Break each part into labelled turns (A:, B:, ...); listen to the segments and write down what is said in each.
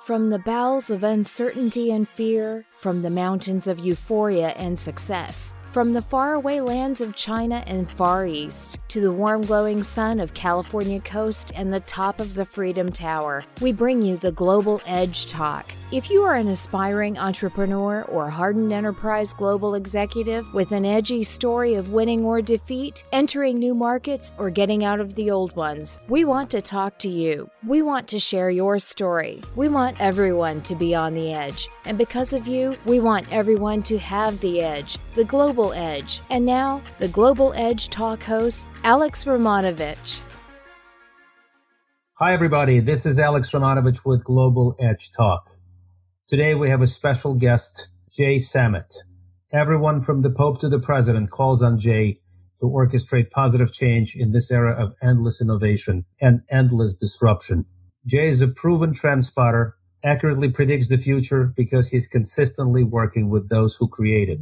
A: From the bowels of uncertainty and fear, from the mountains of euphoria and success, from the faraway lands of China and Far East to the warm glowing sun of California coast and the top of the Freedom Tower, we bring you the Global Edge Talk. If you are an aspiring entrepreneur or hardened enterprise global executive with an edgy story of winning or defeat, entering new markets, or getting out of the old ones, we want to talk to you. We want to share your story. We want everyone to be on the edge. And because of you, we want everyone to have the edge, the global Edge. And now, the Global Edge talk host, Alex Romanovich.
B: Hi, everybody. This is Alex Romanovich with Global Edge Talk. Today we have a special guest, Jay Samit. Everyone from the Pope to the President calls on Jay to orchestrate positive change in this era of endless innovation and endless disruption. Jay is a proven trend spotter, accurately predicts the future because he's consistently working with those who create it.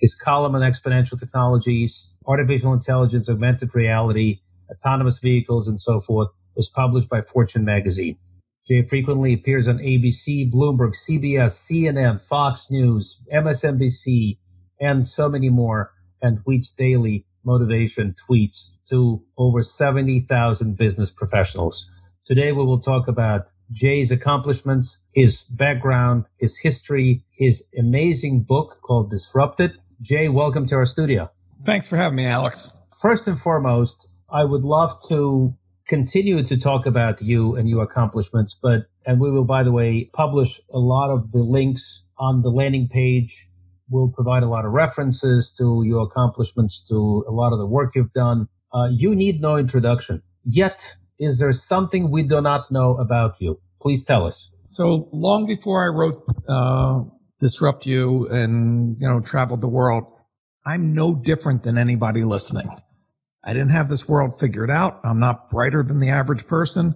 B: His column on exponential technologies, artificial intelligence, augmented reality, autonomous vehicles, and so forth was published by Fortune magazine. Jay frequently appears on ABC, Bloomberg, CBS, CNN, Fox News, MSNBC, and so many more, and tweets daily motivation tweets to over 70,000 business professionals. Today we will talk about Jay's accomplishments, his background, his history, his amazing book called Disrupt You, Jay, welcome to our studio.
C: Thanks for having me, Alex.
B: First and foremost, I would love to continue to talk about you and your accomplishments, but, and we will, by the way, publish a lot of the links on the landing page. We'll provide a lot of references to your accomplishments, to a lot of the work you've done. Uh, you need no introduction. Yet, is there something we do not know about you? Please tell us.
C: So long before I wrote uh, disrupt you and, you know, traveled the world. I'm no different than anybody listening. I didn't have this world figured out. I'm not brighter than the average person.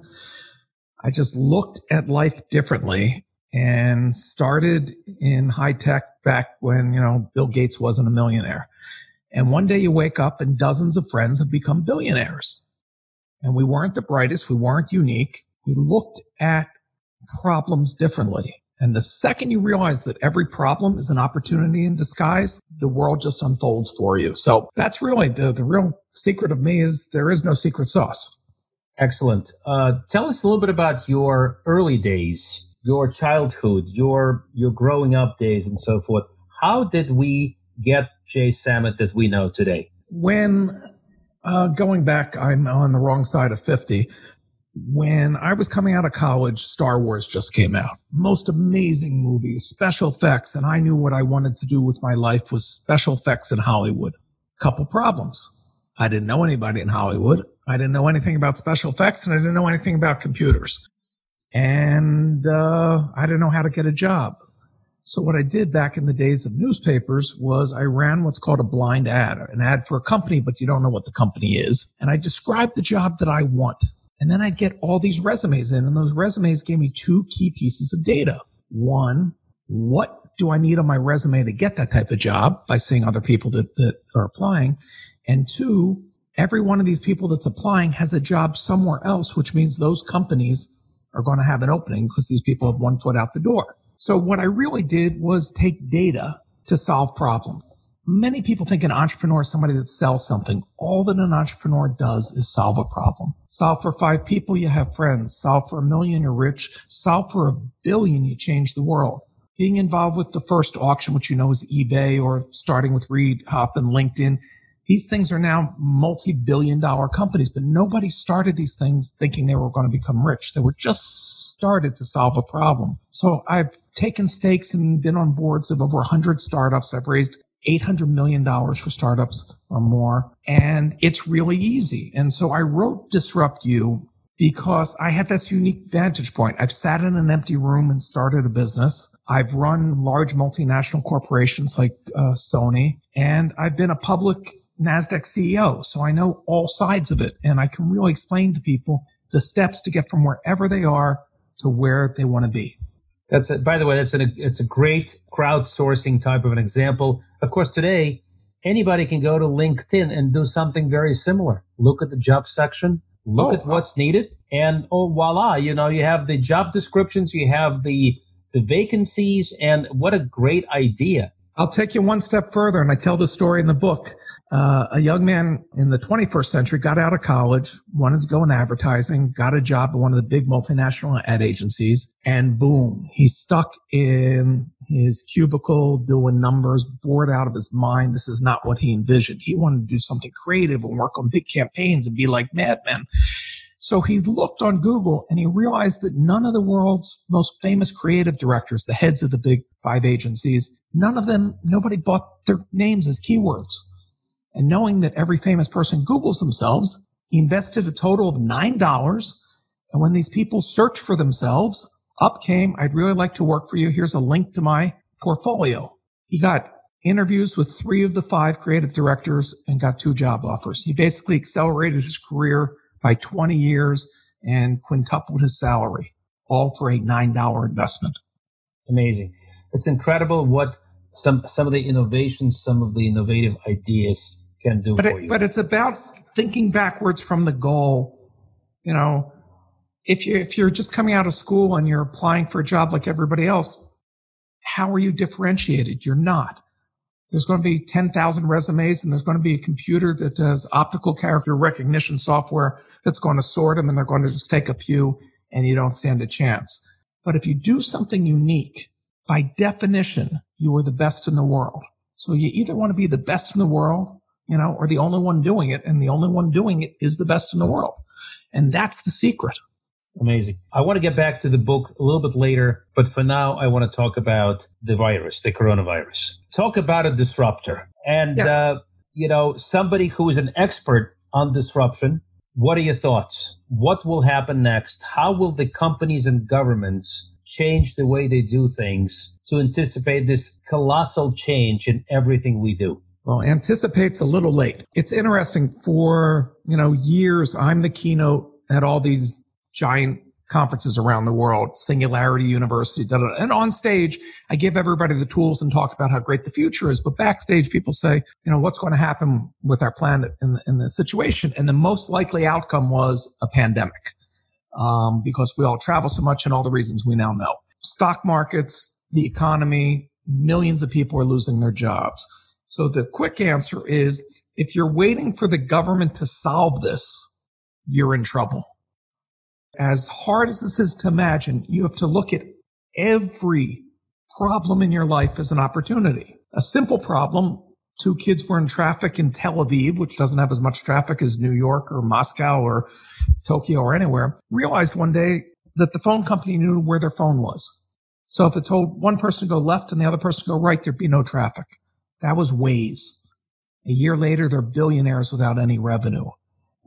C: I just looked at life differently and started in high tech back when, you know, Bill Gates wasn't a millionaire. And one day you wake up and dozens of friends have become billionaires. And we weren't the brightest. We weren't unique. We looked at problems differently. And the second you realize that every problem is an opportunity in disguise, the world just unfolds for you. So that's really the, the real secret of me is there is no secret sauce.
B: Excellent. Uh, tell us a little bit about your early days, your childhood, your, your growing up days and so forth. How did we get Jay Samit that we know today?
C: When uh, going back, I'm on the wrong side of 50 when I was coming out of college, Star Wars just came out. Most amazing movies, special effects, and I knew what I wanted to do with my life was special effects in Hollywood. Couple problems. I didn't know anybody in Hollywood. I didn't know anything about special effects and I didn't know anything about computers. And uh, I didn't know how to get a job. So what I did back in the days of newspapers was I ran what's called a blind ad, an ad for a company, but you don't know what the company is. And I described the job that I want. And then I'd get all these resumes in and those resumes gave me two key pieces of data. One, what do I need on my resume to get that type of job by seeing other people that, that are applying? And two, every one of these people that's applying has a job somewhere else, which means those companies are going to have an opening because these people have one foot out the door. So what I really did was take data to solve problems many people think an entrepreneur is somebody that sells something. All that an entrepreneur does is solve a problem. Solve for five people, you have friends. Solve for a million, you're rich. Solve for a billion, you change the world. Being involved with the first auction, which you know is eBay or starting with Reid Hoffman and LinkedIn. These things are now multi-billion dollar companies, but nobody started these things thinking they were going to become rich. They were just started to solve a problem. So I've taken stakes and been on boards of over 100 startups. I've raised $800 million for startups or more. And it's really easy. And so I wrote Disrupt You because I had this unique vantage point. I've sat in an empty room and started a business. I've run large multinational corporations like uh, Sony, and I've been a public NASDAQ CEO. So I know all sides of it. And I can really explain to people the steps to get from wherever they are to where they want to be.
B: That's a, by the way, that's an, it's a great crowdsourcing type of an example. Of course, today anybody can go to LinkedIn and do something very similar. Look at the job section, look oh, at what's needed, and oh voila, you know, you have the job descriptions, you have the the vacancies, and what a great idea.
C: I'll take you one step further, and I tell the story in the book. Uh, a young man in the 21st century got out of college, wanted to go in advertising, got a job at one of the big multinational ad agencies, and boom, he's stuck in his cubicle doing numbers, bored out of his mind. This is not what he envisioned. He wanted to do something creative and work on big campaigns and be like madmen. So he looked on Google and he realized that none of the world's most famous creative directors, the heads of the big five agencies, none of them, nobody bought their names as keywords. And knowing that every famous person Googles themselves, he invested a total of $9. And when these people search for themselves, up came, I'd really like to work for you. Here's a link to my portfolio. He got interviews with three of the five creative directors and got two job offers. He basically accelerated his career by 20 years and quintupled his salary, all for a $9 investment.
B: Amazing. It's incredible what some, some of the innovations, some of the innovative ideas can do
C: but
B: for
C: it,
B: you.
C: But it's about thinking backwards from the goal. You know, if you if you're just coming out of school and you're applying for a job like everybody else, how are you differentiated? You're not. There's going to be 10,000 resumes and there's going to be a computer that does optical character recognition software that's going to sort them and they're going to just take a few and you don't stand a chance. But if you do something unique, by definition, you are the best in the world. So you either want to be the best in the world, you know, or the only one doing it. And the only one doing it is the best in the world. And that's the secret.
B: Amazing. I want to get back to the book a little bit later, but for now, I want to talk about the virus, the coronavirus. Talk about a disruptor. And, yes. uh, you know, somebody who is an expert on disruption. What are your thoughts? What will happen next? How will the companies and governments change the way they do things to anticipate this colossal change in everything we do?
C: Well, anticipate's a little late. It's interesting for, you know, years I'm the keynote at all these giant conferences around the world, Singularity University, da, da, da. and on stage, I give everybody the tools and talk about how great the future is. But backstage, people say, you know, what's going to happen with our planet in, in this situation? And the most likely outcome was a pandemic, um, because we all travel so much and all the reasons we now know. Stock markets, the economy, millions of people are losing their jobs. So the quick answer is if you're waiting for the government to solve this, you're in trouble as hard as this is to imagine, you have to look at every problem in your life as an opportunity. A simple problem. Two kids were in traffic in Tel Aviv, which doesn't have as much traffic as New York or Moscow or Tokyo or anywhere, realized one day that the phone company knew where their phone was. So if it told one person to go left and the other person to go right, there'd be no traffic. That was Waze. A year later, they're billionaires without any revenue.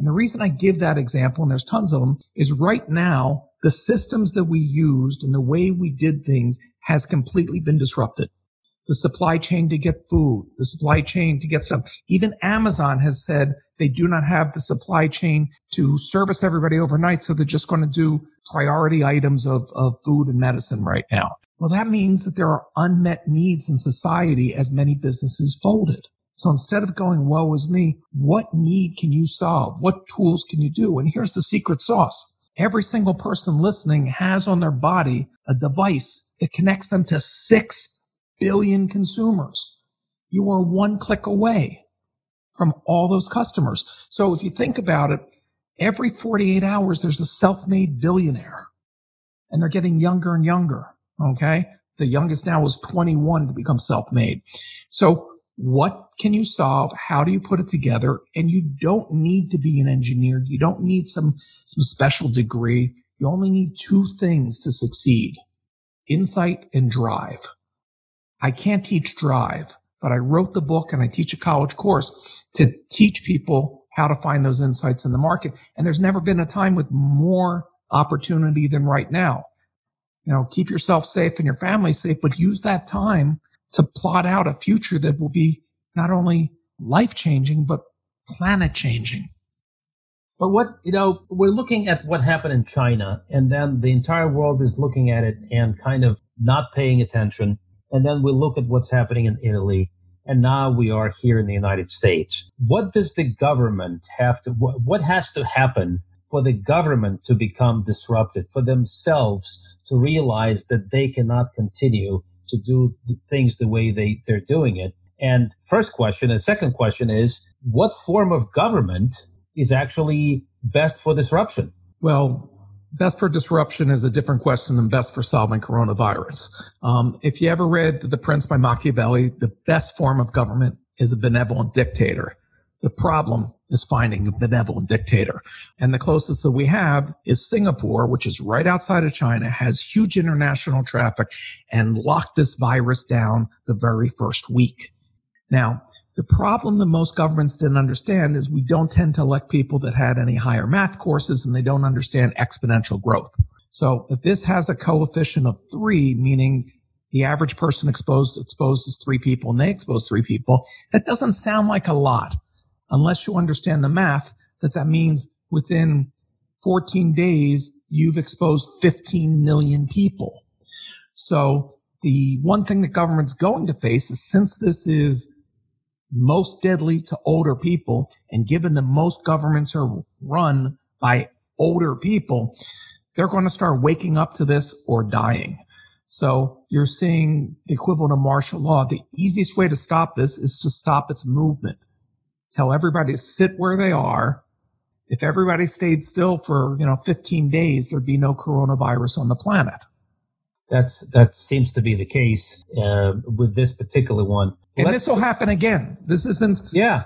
C: And the reason I give that example, and there's tons of them, is right now, the systems that we used and the way we did things has completely been disrupted. The supply chain to get food, the supply chain to get stuff. Even Amazon has said they do not have the supply chain to service everybody overnight. So they're just going to do priority items of, of food and medicine right now. Well, that means that there are unmet needs in society as many businesses folded. So instead of going, woe is me, what need can you solve? What tools can you do? And here's the secret sauce. Every single person listening has on their body a device that connects them to six billion consumers. You are one click away from all those customers. So if you think about it, every 48 hours, there's a self-made billionaire and they're getting younger and younger. Okay. The youngest now is 21 to become self-made. So what can you solve? How do you put it together? And you don't need to be an engineer. You don't need some, some special degree. You only need two things to succeed. Insight and drive. I can't teach drive, but I wrote the book and I teach a college course to teach people how to find those insights in the market. And there's never been a time with more opportunity than right now. You know, keep yourself safe and your family safe, but use that time to plot out a future that will be not only life changing, but planet changing.
B: But what, you know, we're looking at what happened in China and then the entire world is looking at it and kind of not paying attention. And then we look at what's happening in Italy. And now we are here in the United States. What does the government have to, what, has to happen for the government to become disrupted, for themselves to realize that they cannot continue to do th- things the way they, they're doing it. And first question, and second question is, what form of government is actually best for disruption?
C: Well, best for disruption is a different question than best for solving coronavirus. Um, if you ever read The Prince by Machiavelli, the best form of government is a benevolent dictator. The problem is finding a benevolent dictator. And the closest that we have is Singapore, which is right outside of China, has huge international traffic and locked this virus down the very first week. Now, the problem that most governments didn't understand is we don't tend to elect people that had any higher math courses and they don't understand exponential growth. So if this has a coefficient of three, meaning the average person exposed exposes three people and they expose three people, that doesn't sound like a lot unless you understand the math that that means within 14 days, you've exposed 15 million people. So the one thing the government's going to face is since this is most deadly to older people and given that most governments are run by older people, they're going to start waking up to this or dying. So you're seeing the equivalent of martial law. The easiest way to stop this is to stop its movement tell everybody to sit where they are. If everybody stayed still for, you know, 15 days, there'd be no coronavirus on the planet.
B: That's that seems to be the case uh, with this particular one.
C: And this will happen again. This isn't.
B: Yeah.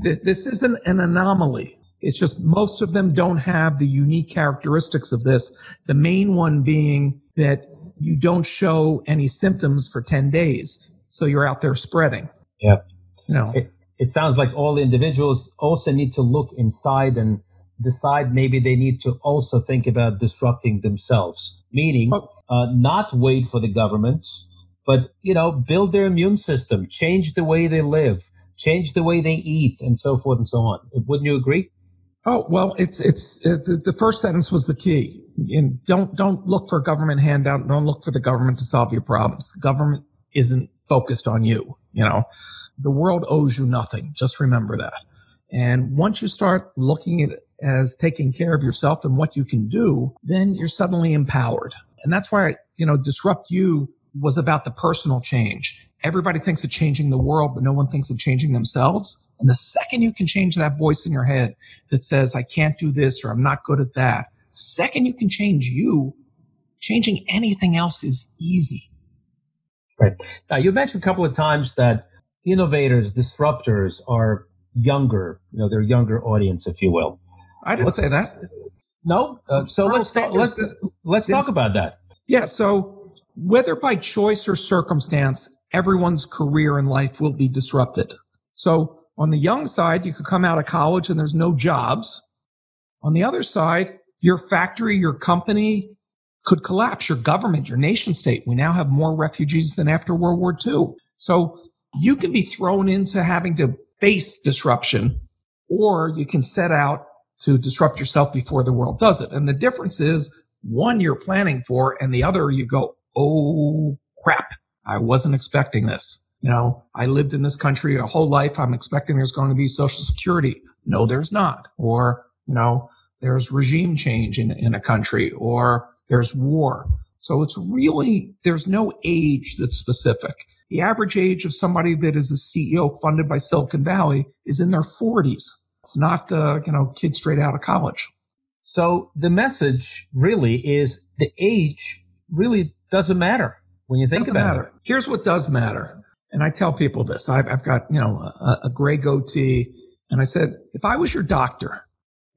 C: This isn't an anomaly. It's just most of them don't have the unique characteristics of this. The main one being that you don't show any symptoms for 10 days. So you're out there spreading.
B: Yeah.
C: You know,
B: it, it sounds like all individuals also need to look inside and decide maybe they need to also think about disrupting themselves, meaning uh, not wait for the government, but you know build their immune system, change the way they live, change the way they eat, and so forth and so on. Wouldn't you agree?
C: Oh well, it's it's, it's the first sentence was the key. And don't don't look for a government handout. Don't look for the government to solve your problems. The government isn't focused on you. You know, the world owes you nothing. Just remember that. And once you start looking at it as taking care of yourself and what you can do, then you're suddenly empowered. And that's why, you know, disrupt you was about the personal change. Everybody thinks of changing the world, but no one thinks of changing themselves. And the second you can change that voice in your head that says, I can't do this or I'm not good at that, second you can change you, changing anything else is easy.
B: Right. Now, you mentioned a couple of times that innovators, disruptors are younger. You know, they're younger audience, if you will.
C: I didn't let's, say that.
B: No. Uh, so let's talk, let's let's talk about that.
C: Yeah. So whether by choice or circumstance, everyone's career in life will be disrupted. So on the young side, you could come out of college and there's no jobs. On the other side, your factory, your company could collapse, your government, your nation state. We now have more refugees than after World War II. So you can be thrown into having to face disruption or you can set out to disrupt yourself before the world does it. And the difference is one you're planning for and the other you go, Oh crap. I wasn't expecting this. You know, I lived in this country a whole life. I'm expecting there's going to be social security. No, there's not. Or, you know, there's regime change in, in a country or there's war. So it's really, there's no age that's specific. The average age of somebody that is a CEO funded by Silicon Valley is in their 40s. It's not the, you know, kid straight out of college.
B: So the message really is the age really doesn't matter when you think
C: doesn't
B: about
C: matter.
B: it.
C: Here's what does matter. And I tell people this. I've, I've got, you know, a, a gray goatee. And I said, if I was your doctor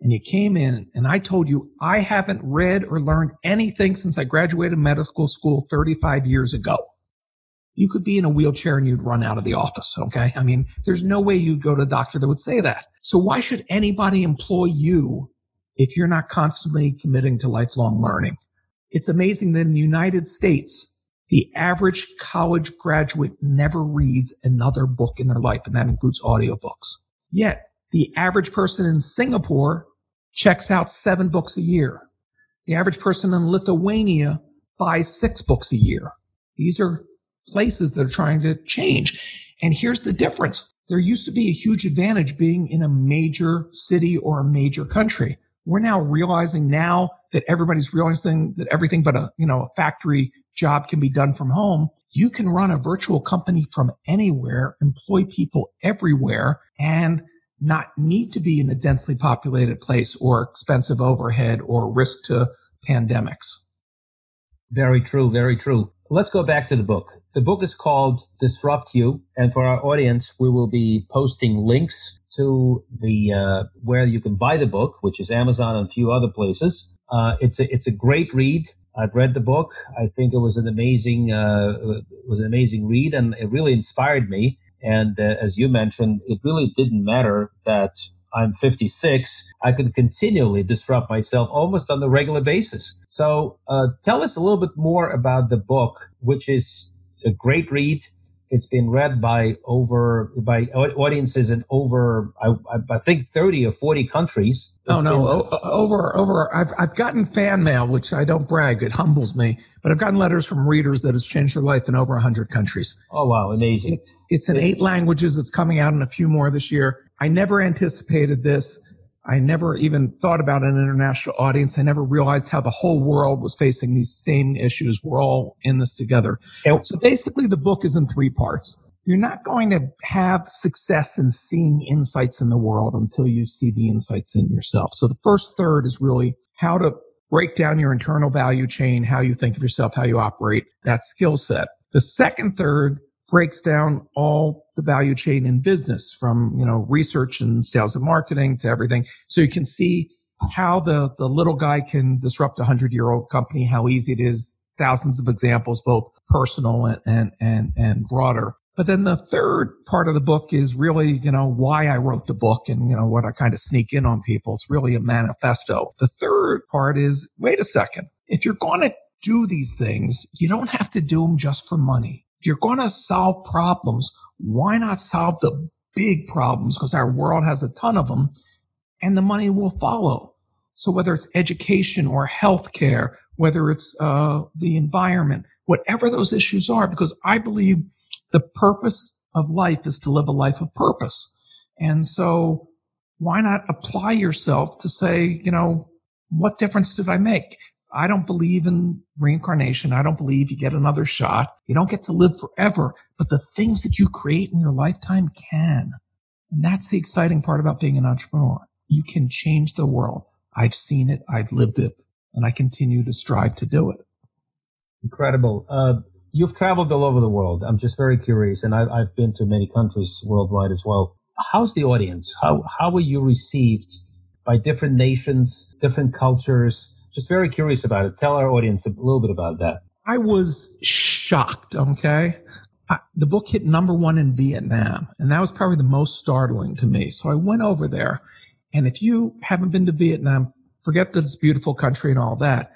C: and you came in and I told you I haven't read or learned anything since I graduated medical school 35 years ago, you could be in a wheelchair and you'd run out of the office. Okay. I mean, there's no way you'd go to a doctor that would say that. So why should anybody employ you if you're not constantly committing to lifelong learning? It's amazing that in the United States, the average college graduate never reads another book in their life, and that includes audiobooks. Yet the average person in Singapore checks out seven books a year. The average person in Lithuania buys six books a year. These are places that are trying to change. And here's the difference. There used to be a huge advantage being in a major city or a major country. we're now realizing now that everybody's realizing that everything but a, you know, a factory job can be done from home. You can run a virtual company from anywhere, employ people everywhere and not need to be in a densely populated place or expensive overhead or risk to pandemics.
B: Very true. Very true. Let's go back to the book. The book is called Disrupt You. And for our audience, we will be posting links to the, uh, where you can buy the book, which is Amazon and a few other places. Uh, it's a, it's a great read. I've read the book. I think it was an amazing, uh, it was an amazing read and it really inspired me. And uh, as you mentioned, it really didn't matter that I'm 56, I can continually disrupt myself almost on the regular basis. So uh, tell us a little bit more about the book, which is a great read. It's been read by over by audiences in over I, I think 30 or 40 countries.
C: Oh, it's no, o- over over I've I've gotten fan mail, which I don't brag, it humbles me, but I've gotten letters from readers that has changed their life in over 100 countries.
B: Oh wow, amazing!
C: It's, it's in eight languages. It's coming out in a few more this year. I never anticipated this. I never even thought about an international audience. I never realized how the whole world was facing these same issues. We're all in this together. So basically the book is in three parts. You're not going to have success in seeing insights in the world until you see the insights in yourself. So the first third is really how to break down your internal value chain, how you think of yourself, how you operate, that skill set. The second third breaks down all the value chain in business from, you know, research and sales and marketing to everything. So you can see how the, the little guy can disrupt a hundred year old company, how easy it is, thousands of examples, both personal and, and, and, and broader. But then the third part of the book is really, you know, why I wrote the book and, you know, what I kind of sneak in on people. It's really a manifesto. The third part is, wait a second. If you're going to do these things, you don't have to do them just for money. If you're going to solve problems, why not solve the big problems? Because our world has a ton of them and the money will follow. So whether it's education or healthcare, whether it's uh, the environment, whatever those issues are, because I believe the purpose of life is to live a life of purpose. And so why not apply yourself to say, you know, what difference did I make? I don't believe in reincarnation. I don't believe you get another shot. You don't get to live forever, but the things that you create in your lifetime can. And that's the exciting part about being an entrepreneur. You can change the world. I've seen it. I've lived it and I continue to strive to do it.
B: Incredible. Uh, you've traveled all over the world. I'm just very curious and I, have been to many countries worldwide as well. How's the audience? How, how were you received by different nations, different cultures? Just very curious about it. Tell our audience a little bit about that.
C: I was shocked. Okay. I, the book hit number one in Vietnam, and that was probably the most startling to me. So I went over there. And if you haven't been to Vietnam, forget that it's beautiful country and all that.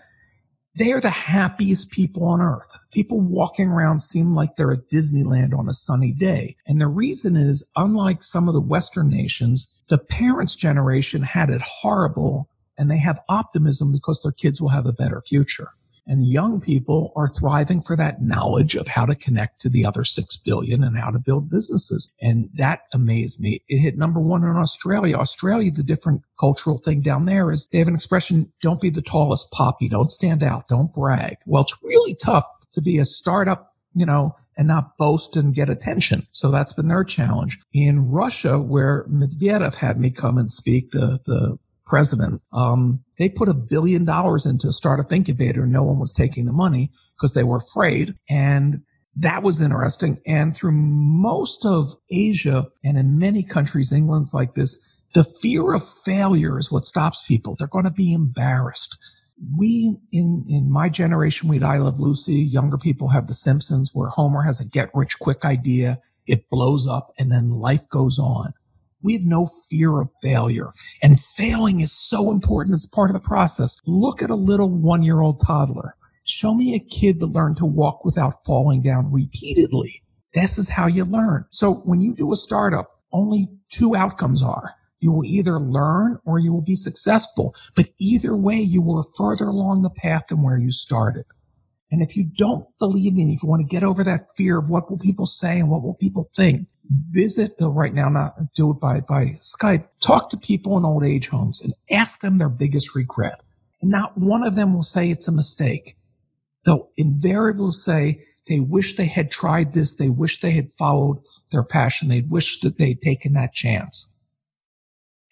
C: They are the happiest people on earth. People walking around seem like they're at Disneyland on a sunny day. And the reason is, unlike some of the Western nations, the parents' generation had it horrible and they have optimism because their kids will have a better future. And young people are thriving for that knowledge of how to connect to the other six billion and how to build businesses. And that amazed me. It hit number one in Australia. Australia, the different cultural thing down there is they have an expression, don't be the tallest poppy. Don't stand out. Don't brag. Well, it's really tough to be a startup, you know, and not boast and get attention. So that's been their challenge. In Russia, where Medvedev had me come and speak, the, the president, um, they put a billion dollars into a startup incubator. No one was taking the money because they were afraid. And that was interesting. And through most of Asia and in many countries, England's like this, the fear of failure is what stops people. They're going to be embarrassed. We in, in my generation, we I Love Lucy. Younger people have The Simpsons where Homer has a get rich quick idea. It blows up and then life goes on. We have no fear of failure. And failing is so important as part of the process. Look at a little one year old toddler. Show me a kid that learned to walk without falling down repeatedly. This is how you learn. So when you do a startup, only two outcomes are. You will either learn or you will be successful. But either way, you were further along the path than where you started. And if you don't believe me, if you want to get over that fear of what will people say and what will people think, visit though right now, not do it by, by Skype, talk to people in old age homes and ask them their biggest regret. And not one of them will say it's a mistake. They'll invariably say they wish they had tried this. They wish they had followed their passion. They wish that they'd taken that chance.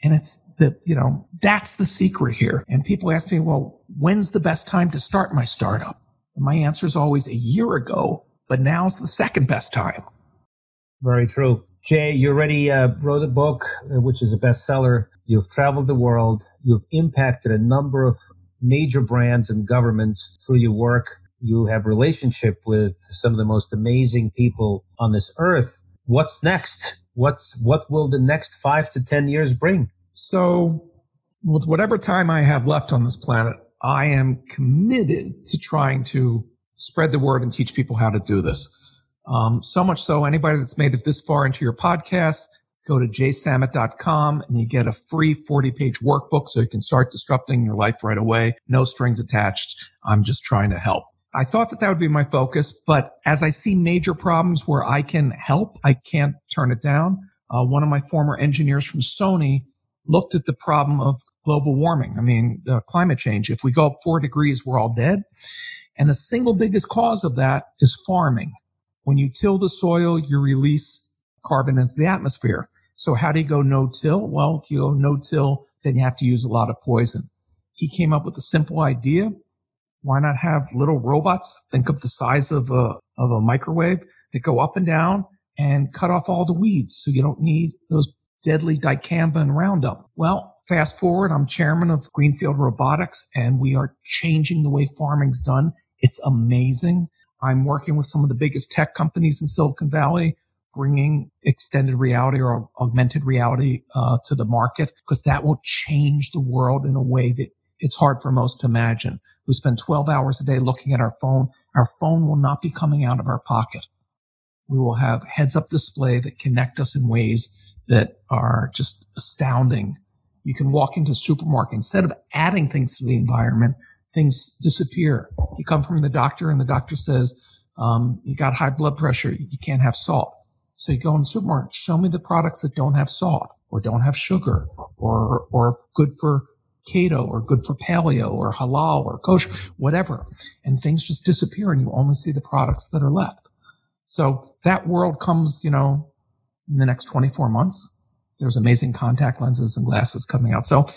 C: And it's the, you know, that's the secret here. And people ask me, well, when's the best time to start my startup? And my answer is always a year ago, but now's the second best time.
B: Very true. Jay, you already uh, wrote a book, uh, which is a bestseller. You've traveled the world. You've impacted a number of major brands and governments through your work. You have relationship with some of the most amazing people on this earth. What's next? What's what will the next five to ten years bring?
C: So, with whatever time I have left on this planet, I am committed to trying to spread the word and teach people how to do this. Um, so much so, anybody that's made it this far into your podcast, go to jaysamit.com and you get a free 40 page workbook so you can start disrupting your life right away. No strings attached. I'm just trying to help. I thought that that would be my focus, but as I see major problems where I can help, I can't turn it down. Uh, one of my former engineers from Sony looked at the problem of global warming. I mean, uh, climate change. If we go up four degrees, we're all dead. And the single biggest cause of that is farming. When you till the soil, you release carbon into the atmosphere. So how do you go no till? Well, if you go no till, then you have to use a lot of poison. He came up with a simple idea. Why not have little robots? Think of the size of a, of a microwave that go up and down and cut off all the weeds. So you don't need those deadly dicamba and Roundup. Well, fast forward, I'm chairman of Greenfield Robotics and we are changing the way farming's done. It's amazing. I'm working with some of the biggest tech companies in Silicon Valley, bringing extended reality or augmented reality uh, to the market because that will change the world in a way that it's hard for most to imagine. We spend 12 hours a day looking at our phone. Our phone will not be coming out of our pocket. We will have heads up display that connect us in ways that are just astounding. You can walk into a supermarket instead of adding things to the environment, things disappear. You come from the doctor and the doctor says, um, you got high blood pressure. You can't have salt. So you go in the supermarket, show me the products that don't have salt or don't have sugar or, or good for keto or good for paleo or halal or kosher, whatever. And things just disappear and you only see the products that are left. So that world comes, you know, in the next 24 months. There's amazing contact lenses and glasses coming out. So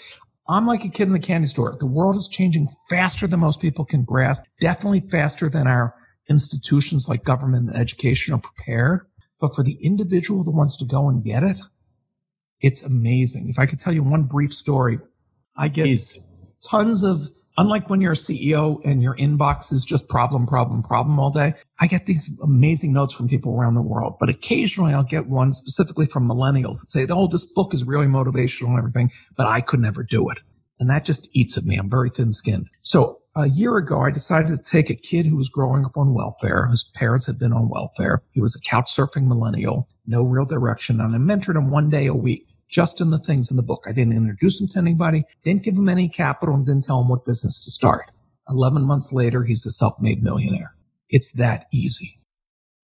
C: I'm like a kid in the candy store. The world is changing faster than most people can grasp, definitely faster than our institutions like government and education are prepared. But for the individual that wants to go and get it, it's amazing. If I could tell you one brief story, I get Please. tons of unlike when you're a CEO and your inbox is just problem, problem, problem all day, I get these amazing notes from people around the world. But occasionally I'll get one specifically from millennials that say, Oh, this book is really motivational and everything, but I could never do it. And that just eats at me. I'm very thin skinned. So a year ago, I decided to take a kid who was growing up on welfare, whose parents had been on welfare. He was a couch surfing millennial, no real direction, and I mentored him one day a week just in the things in the book. I didn't introduce him to anybody, didn't give him any capital, and didn't tell him what business to start. 11 months later, he's a self-made millionaire. It's that easy.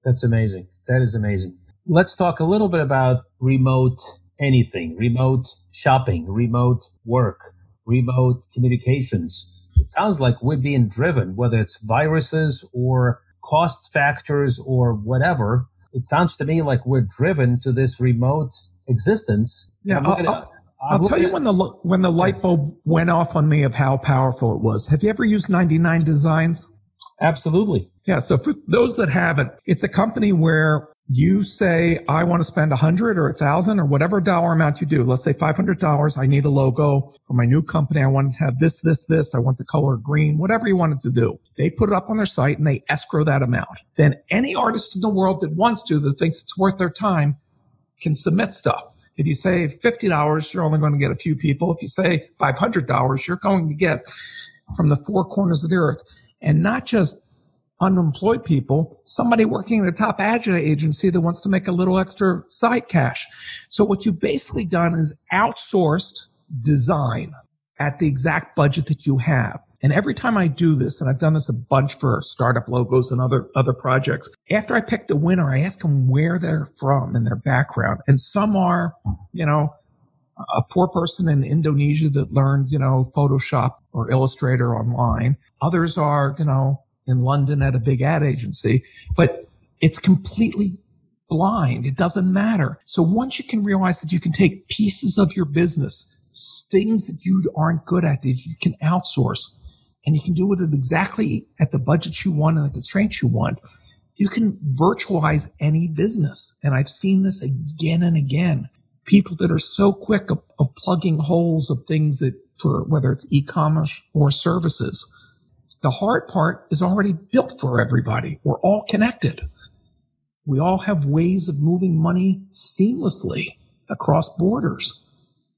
B: That's amazing. That is amazing. Let's talk a little bit about remote anything, remote shopping, remote work, remote communications. It sounds like we're being driven, whether it's viruses or cost factors or whatever. It sounds to me like we're driven to this remote existence.
C: Yeah, I'll, I'll, I'll tell you when the when the light bulb went off on me of how powerful it was. Have you ever used 99 Designs?
B: Absolutely.
C: Yeah. So for those that haven't, it's a company where you say, I want to spend a hundred or a thousand or whatever dollar amount you do. Let's say $500. I need a logo for my new company. I want to have this, this, this. I want the color green, whatever you wanted to do. They put it up on their site and they escrow that amount. Then any artist in the world that wants to, that thinks it's worth their time can submit stuff. If you say $50, you're only going to get a few people. If you say $500, you're going to get from the four corners of the earth and not just unemployed people, somebody working at a top agile agency that wants to make a little extra side cash. So what you've basically done is outsourced design at the exact budget that you have. And every time I do this, and I've done this a bunch for startup logos and other, other projects, after I pick the winner, I ask them where they're from and their background. And some are, you know, a poor person in Indonesia that learned, you know, Photoshop or Illustrator online. Others are, you know, in London at a big ad agency, but it's completely blind. It doesn't matter. So once you can realize that you can take pieces of your business, things that you aren't good at, that you can outsource, and you can do it exactly at the budget you want and the constraints you want, you can virtualize any business. And I've seen this again and again. People that are so quick of, of plugging holes of things that for whether it's e-commerce or services. The hard part is already built for everybody. We're all connected. We all have ways of moving money seamlessly across borders.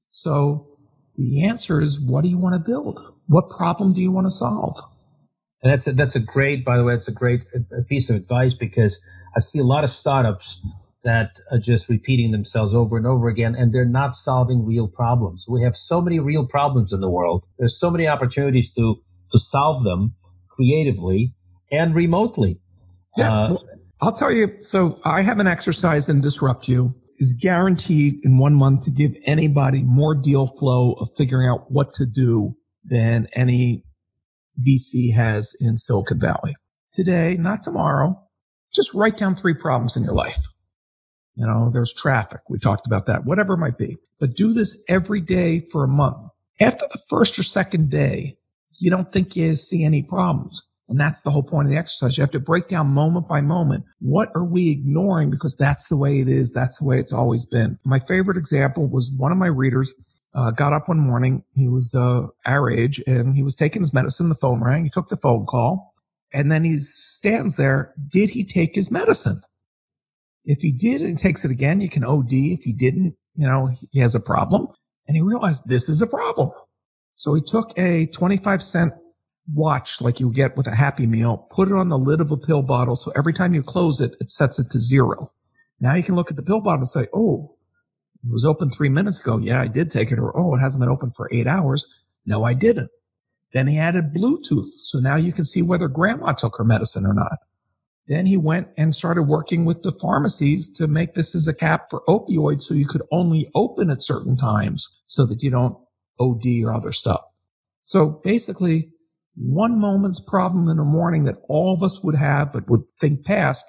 C: So the answer is, what do you want to build? What problem do you want to solve?
B: And that's a, that's a great, by the way, it's a great piece of advice because I see a lot of startups that are just repeating themselves over and over again, and they're not solving real problems. We have so many real problems in the world. There's so many opportunities to to solve them creatively and remotely.
C: Yeah. Uh, I'll tell you. So I have an exercise in Disrupt You is guaranteed in one month to give anybody more deal flow of figuring out what to do than any VC has in Silicon Valley. Today, not tomorrow, just write down three problems in your life. You know, there's traffic. We talked about that, whatever it might be, but do this every day for a month. After the first or second day, you don't think you see any problems. And that's the whole point of the exercise. You have to break down moment by moment. What are we ignoring? Because that's the way it is. That's the way it's always been. My favorite example was one of my readers uh, got up one morning. He was uh, our age and he was taking his medicine. The phone rang. He took the phone call and then he stands there. Did he take his medicine? If he did and takes it again, you can OD. If he didn't, you know, he has a problem. And he realized this is a problem. So he took a 25 cent watch like you get with a happy meal, put it on the lid of a pill bottle. So every time you close it, it sets it to zero. Now you can look at the pill bottle and say, Oh, it was open three minutes ago. Yeah, I did take it. Or, Oh, it hasn't been open for eight hours. No, I didn't. Then he added Bluetooth. So now you can see whether grandma took her medicine or not. Then he went and started working with the pharmacies to make this as a cap for opioids. So you could only open at certain times so that you don't OD or other stuff. So basically one moment's problem in the morning that all of us would have, but would think past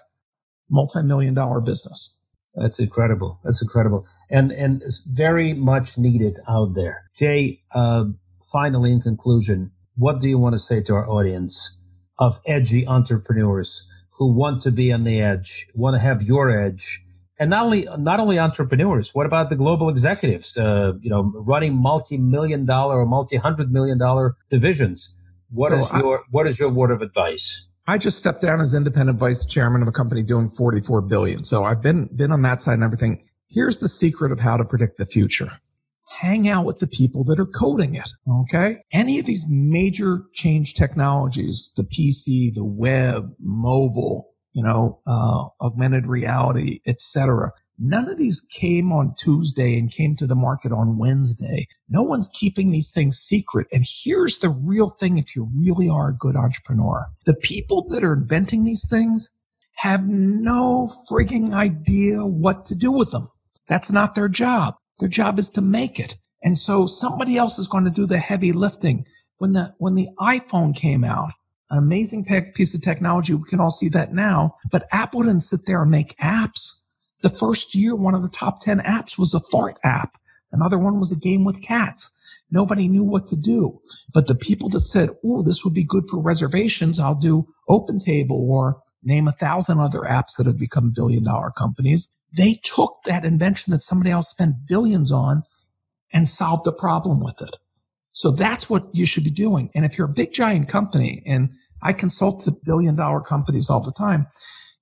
C: multi-million dollar business.
B: That's incredible. That's incredible. And, and it's very much needed out there. Jay, uh, finally, in conclusion, what do you want to say to our audience of edgy entrepreneurs who want to be on the edge, want to have your edge, and not only not only entrepreneurs. What about the global executives? Uh, you know, running multi-million dollar or multi-hundred million dollar divisions. What so is your I, what is your word of advice?
C: I just stepped down as independent vice chairman of a company doing 44 billion. So I've been been on that side and everything. Here's the secret of how to predict the future. Hang out with the people that are coding it. Okay. Any of these major change technologies, the PC, the web, mobile, you know, uh, augmented reality, etc. None of these came on Tuesday and came to the market on Wednesday. No one's keeping these things secret. And here's the real thing if you really are a good entrepreneur. The people that are inventing these things have no frigging idea what to do with them. That's not their job. Their job is to make it. And so somebody else is going to do the heavy lifting. When the, when the iPhone came out, an amazing piece of technology, we can all see that now, but Apple didn't sit there and make apps. The first year, one of the top 10 apps was a fart app. Another one was a game with cats. Nobody knew what to do. But the people that said, Oh, this would be good for reservations. I'll do OpenTable or name a thousand other apps that have become billion dollar companies. They took that invention that somebody else spent billions on and solved the problem with it. So that's what you should be doing. And if you're a big giant company and I consult to billion dollar companies all the time,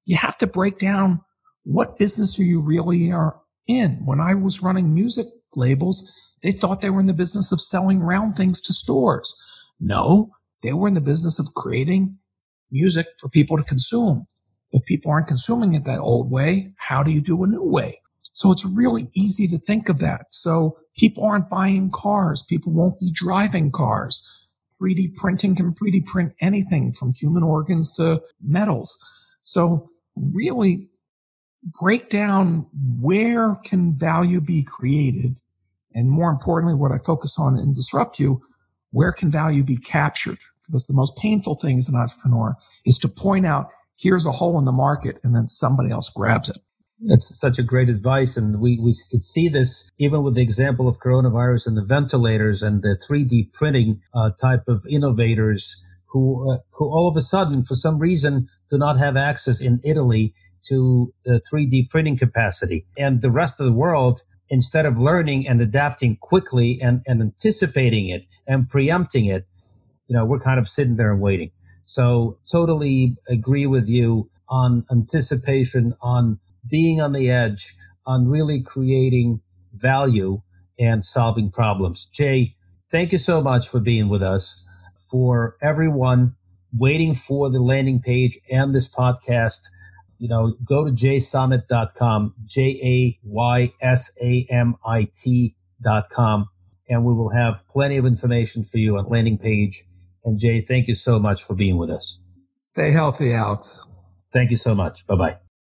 C: you have to break down what business are you really are in? When I was running music labels, they thought they were in the business of selling round things to stores. No, they were in the business of creating music for people to consume. If people aren't consuming it that old way, how do you do a new way? So it's really easy to think of that. So people aren't buying cars. People won't be driving cars. 3D printing can 3D print anything from human organs to metals. So really break down where can value be created? And more importantly, what I focus on in Disrupt You, where can value be captured? Because the most painful thing as an entrepreneur is to point out, here's a hole in the market and then somebody else grabs it.
B: That's such a great advice. And we, we could see this even with the example of coronavirus and the ventilators and the 3D printing uh, type of innovators who, uh, who all of a sudden, for some reason, do not have access in Italy to the 3D printing capacity. And the rest of the world, instead of learning and adapting quickly and, and anticipating it and preempting it, you know, we're kind of sitting there and waiting. So totally agree with you on anticipation, on being on the edge, on really creating value and solving problems. Jay, thank you so much for being with us. For everyone waiting for the landing page and this podcast, you know, go to jaysamit.com, J A Y S A M I T.com, and we will have plenty of information for you on landing page. And Jay, thank you so much for being with us.
C: Stay healthy, Alex.
B: Thank you so much. Bye bye.